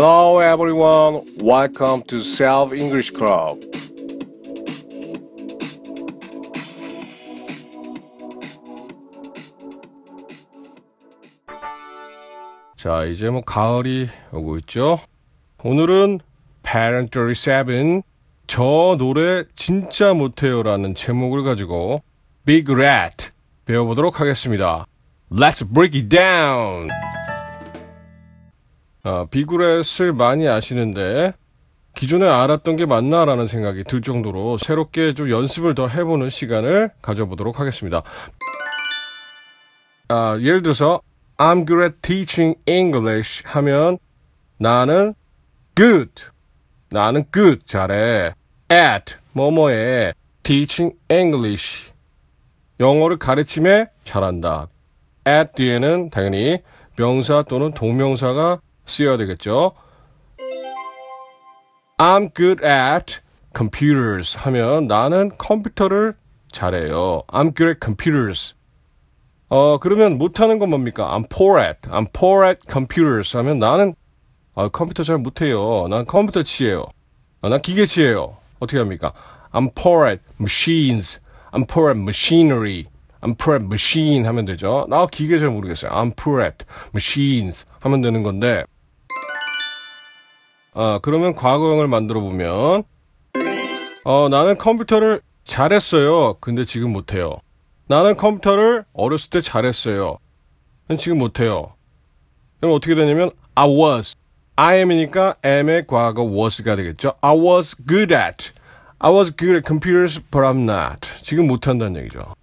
Hello everyone, welcome to Self English Club. 자, 이제 뭐 가을이 오고 있죠. 오늘은 Parent 37, 저 노래 진짜 못해요라는 제목을 가지고 Big Rat 배워보도록 하겠습니다. Let's break it down! 아, 비그렛을 많이 아시는데 기존에 알았던 게 맞나라는 생각이 들 정도로 새롭게 좀 연습을 더 해보는 시간을 가져보도록 하겠습니다. 아, 예를 들어서 I'm good at teaching English 하면 나는 good 나는 good 잘해 at 뭐뭐에 teaching English 영어를 가르침에 잘한다. at 뒤에는 당연히 명사 또는 동명사가 쓰여야 되겠죠. I'm good at computers 하면 나는 컴퓨터를 잘해요. I'm good at computers. 어, 그러면 못하는 건 뭡니까? I'm poor at. I'm poor at computers 하면 나는 아, 컴퓨터 잘 못해요. 난 컴퓨터 치예요. 아, 난 기계 치예요. 어떻게 합니까? I'm poor at machines. I'm poor at machinery. I'm poor at machine 하면 되죠. 나 기계 잘 모르겠어요. I'm poor at machines 하면 되는 건데 아, 그러면 과거형을 만들어 보면 어, 나는 컴퓨터를 잘했어요. 근데 지금 못해요. 나는 컴퓨터를 어렸을 때 잘했어요. 근데 지금 못해요. 그럼 어떻게 되냐면 I was I am이니까 am의 과거 was가 되겠죠. I was good at I was good at computers but I'm not. 지금 못한다는 얘기죠.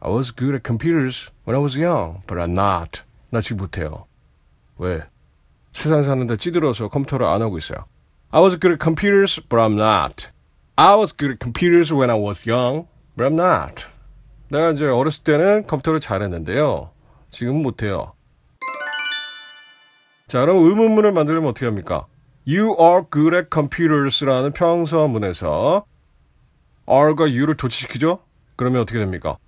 I was good at computers when I was young but I'm not. 나 지금 못해요. 왜? 세상 사는데 찌들어서 컴퓨터를 안 하고 있어요. I was good at computers, but I'm not. I was good at computers when I was young, but I'm not. 내가 이제 어렸을 때는 컴퓨터를 잘했는데요. 지금은 못해요. 자, 그럼 의문문을 만들려면 어떻게 합니까? You are good at computers라는 평서문에서 are가 you를 도치시키죠? 그러면 어떻게 됩니까?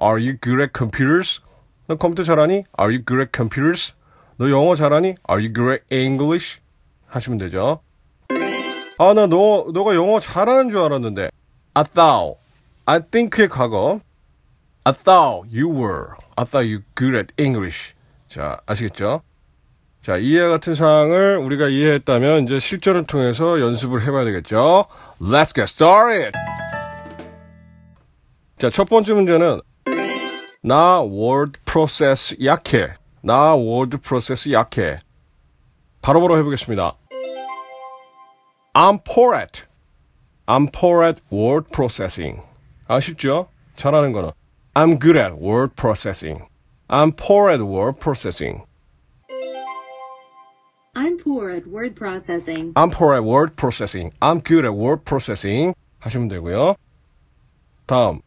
Are you good at computers? 너 컴퓨터 잘하니? Are you good at computers? 너 영어 잘하니? Are you good at English? 하시면 되죠. 아, 나 너, 너가 영어 잘하는 줄 알았는데. I thought, I think의 과거. I thought you were. I thought you good at English. 자, 아시겠죠? 자, 이해 같은 사항을 우리가 이해했다면 이제 실전을 통해서 연습을 해봐야 되겠죠? Let's get started! 자, 첫 번째 문제는 나 word process 약해. 나 word process 약해. 바로 바로 해보겠습니다. I'm poor at. I'm poor at word processing. 아쉽죠? 잘하는 거는. I'm good at word processing. I'm poor at word processing. I'm poor at word processing. I'm poor at word processing. I'm good at word processing. 하시면 되고요. 다음.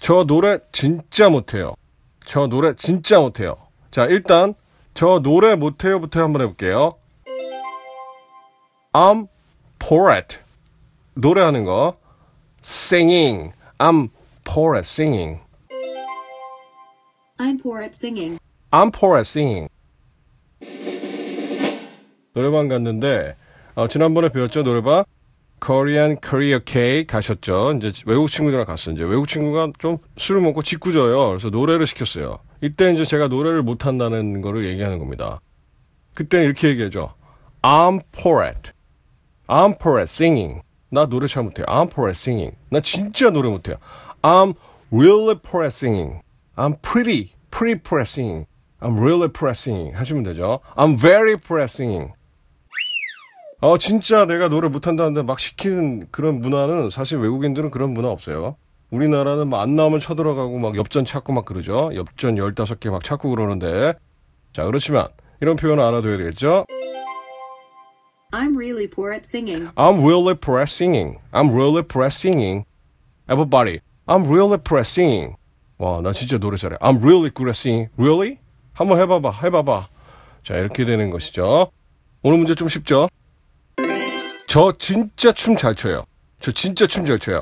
저 노래 진짜 못해요. 저 노래 진짜 못해요. 자, 일단 저 노래 못해요부터 한번 해볼게요. I'm poor at 노래하는 거 singing. I'm poor at singing. I'm poor at singing. I'm poor at singing. 노래방 갔는데 어, 지난번에 배웠죠 노래방 Korean Karaoke 가셨죠. 이제 외국 친구들이랑 갔어요. 이제 외국 친구가 좀 술을 먹고 짓궂어요. 그래서 노래를 시켰어요. 이때 이제 제가 노래를 못 한다는 거를 얘기하는 겁니다. 그때 이렇게 얘기하죠. I'm poor at. I'm poor at singing. 나 노래 잘 못해요. I'm poor at singing. 나 진짜 노래 못해요. I'm really poor at singing. I'm pretty, pretty poor at singing. I'm really poor at singing. 하시면 되죠. I'm very poor at singing. 어, 진짜 내가 노래 못한다는데 막 시키는 그런 문화는 사실 외국인들은 그런 문화 없어요. 우리나라는 뭐안 나오면 쳐들어가고 막 엽전 찾고 막 그러죠. 엽전 15개 막 찾고 그러는데. 자, 그렇지만 이런 표현을 알아둬야 되겠죠. I'm really poor at singing. I'm really poor at singing. I'm really poor at singing. Everybody, I'm really poor at singing. 와, 나 진짜 노래 잘해. I'm really good at singing. Really? 한번 해봐봐, 해봐봐. 자, 이렇게 되는 것이죠. 오늘 문제 좀 쉽죠? 저 진짜 춤 잘 춰요. 저 진짜 춤 잘 춰요.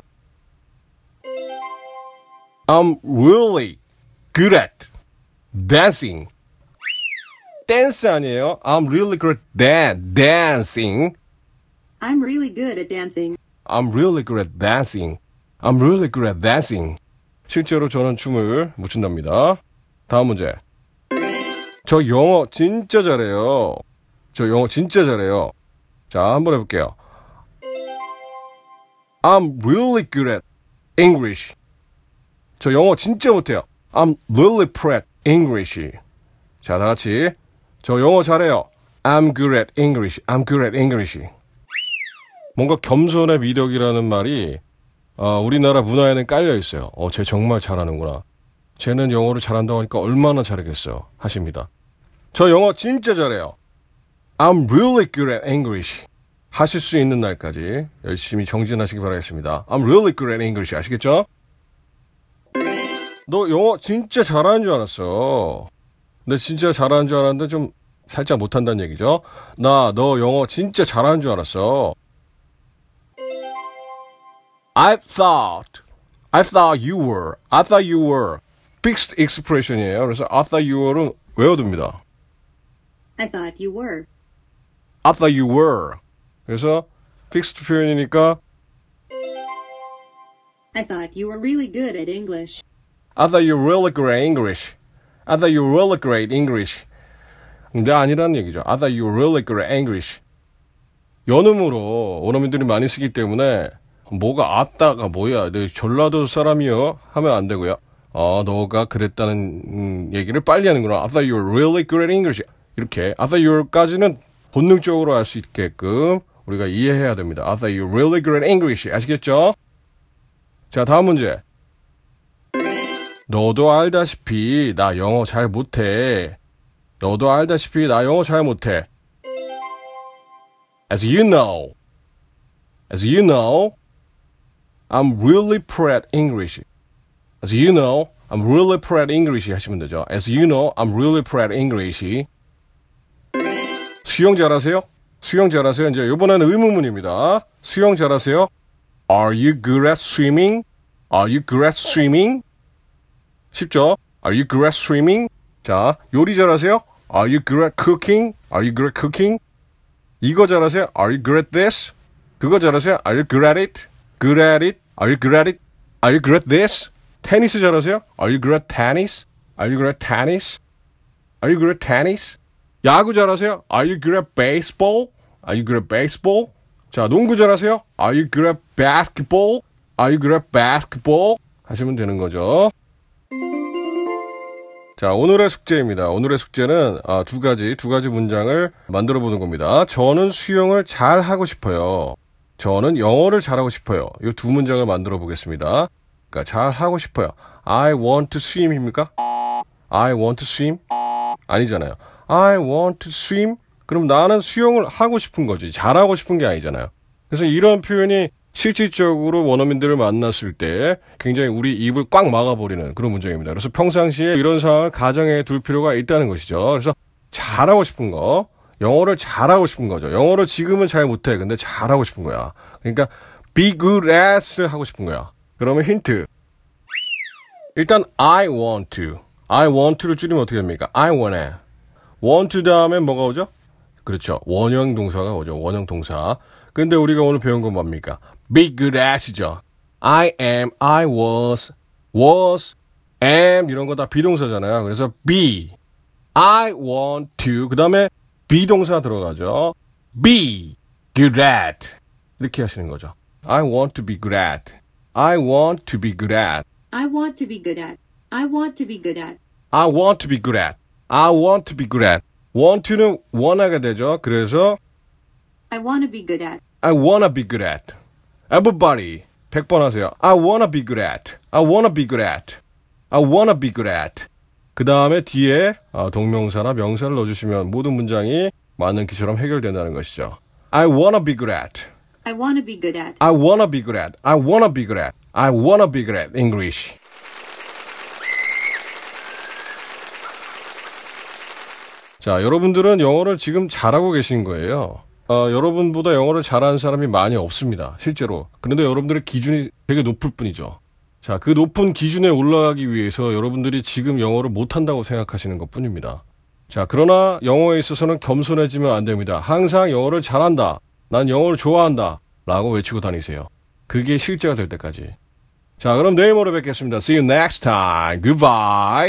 I'm really good at dancing. dance 아니에요. I'm really good at dan- dancing. I'm really good at dancing. I'm really good at dancing. I'm really good at dancing. 실제로 저는 춤을 못 춘답니다. 다음 문제. 저 영어 진짜 잘해요. 저 영어 진짜 잘해요. 자, 한번 해볼게요. I'm really good at English. 저 영어 진짜 못해요. I'm really at English. 자, 다 같이. 저 영어 잘해요. I'm good at English. I'm good at English. 뭔가 겸손의 미덕이라는 말이 어, 우리나라 문화에는 깔려 있어요. 어, 쟤 정말 잘하는구나. 쟤는 영어를 잘한다고 하니까 얼마나 잘하겠어. 하십니다. 저 영어 진짜 잘해요. I'm really good at English. 하실 수 있는 날까지 열심히 정진하시기 바라겠습니다. I'm really good at English. 아시겠죠? 너 영어 진짜 잘하는 줄 알았어. 근데 진짜 잘하는 줄 알았는데 좀 살짝 못한다는 얘기죠. 나 너 영어 진짜 잘하는 줄 알았어. I thought, I thought you were, I thought you were. fixed expression이에요. 그래서 I thought you were는 외워둡니다. I thought you were. I thought you were. 그래서 fixed 표현이니까 I thought you were really good at English. I thought you were really great English. I thought you were really great English. 근데 아니라는 얘기죠. I thought you were really great English. 연음으로 원어민들이 많이 쓰기 때문에 뭐가 아따가 뭐야 내 전라도 사람이요 하면 안 되고요. 어 너가 그랬다는 음, 얘기를 빨리 하는구나. I thought you were really good at English. 이렇게 I thought you were까지는 본능적으로 할수 있게끔 우리가 이해해야 됩니다. I thought you really good at English. 아시겠죠? 자 다음 문제. 너도 알다시피 나 영어 잘 못해. 너도 알다시피 나 영어 잘 못해. As you know, as you know, I'm really bad at English. As you know, I'm really bad at English 하시면 되죠. As you know, I'm really bad at English. 수영 잘하세요? 수영 잘하세요? 이제 이번에는 의문문입니다. 수영 잘하세요? Are you good at swimming? Are you good at swimming? 쉽죠? Are you good at swimming? 자, 요리 잘하세요? Are you good at cooking? Are you good at cooking? 이거 잘하세요? Are you good at this? 그거 잘하세요? Are you good at it? Good at it? Are you good at it? Are you good at this? 테니스 잘하세요? Are you good at tennis? Are you good at tennis? Are you good at tennis? 야구 잘하세요? Are you good at baseball? Are you good at baseball? 자, 농구 잘하세요? Are you good at basketball? Are you good at basketball? 하시면 되는 거죠. 자, 오늘의 숙제입니다. 오늘의 숙제는 아, 두 가지, 두 가지 문장을 만들어 보는 겁니다. 저는 수영을 잘 하고 싶어요. 저는 영어를 잘하고 싶어요. 이 두 문장을 만들어 보겠습니다. 그러니까 잘 하고 싶어요. I want to swim입니까? I want to swim? 아니잖아요. I want to swim? 그럼 나는 수영을 하고 싶은 거지. 잘하고 싶은 게 아니잖아요. 그래서 이런 표현이 실질적으로 원어민들을 만났을 때 굉장히 우리 입을 꽉 막아버리는 그런 문장입니다. 그래서 평상시에 이런 상황을 가정에 둘 필요가 있다는 것이죠. 그래서 잘하고 싶은 거, 영어를 잘하고 싶은 거죠. 영어를 지금은 잘 못해. 근데 잘하고 싶은 거야. 그러니까 be good at를 하고 싶은 거야. 그러면 힌트. 일단 I want to. I want to를 줄이면 어떻게 됩니까? I wanna. Want to 다음에 뭐가 오죠? 그렇죠. 원형 동사가 오죠. 원형 동사. 근데 우리가 오늘 배운 건 뭡니까? be good at이죠. I am, I was, was, am 이런 거 다 비동사잖아요. 그래서 be. I want to. 그 다음에 비동사 들어가죠. be good at. 이렇게 하시는 거죠. I want to be good at. I want to be good at. I want to be good at. I want to be good at. I want to be good at. I want to be good at. want to는 원하게 되죠. 그래서 I want to be good at. I wanna be good at. Everybody 100번 하세요. I wanna be good at. I wanna be good at. I wanna be good at. 그 다음에 뒤에 어, 동명사나 명사를 넣어주시면 모든 문장이 맞는 기처럼 해결된다는 것이죠. I wanna be good at. I want to be good at. I wanna be good at. I wanna be good at. I wanna be good at English. 자, 여러분들은 영어를 지금 잘하고 계신 거예요. 어, 여러분보다 영어를 잘하는 사람이 많이 없습니다. 실제로. 그런데 여러분들의 기준이 되게 높을 뿐이죠. 자, 그 높은 기준에 올라가기 위해서 여러분들이 지금 영어를 못한다고 생각하시는 것 뿐입니다. 자, 그러나 영어에 있어서는 겸손해지면 안 됩니다. 항상 영어를 잘한다. 난 영어를 좋아한다. 라고 외치고 다니세요. 그게 실제가 될 때까지. 자, 그럼 내일 모레 뵙겠습니다. See you next time. Goodbye.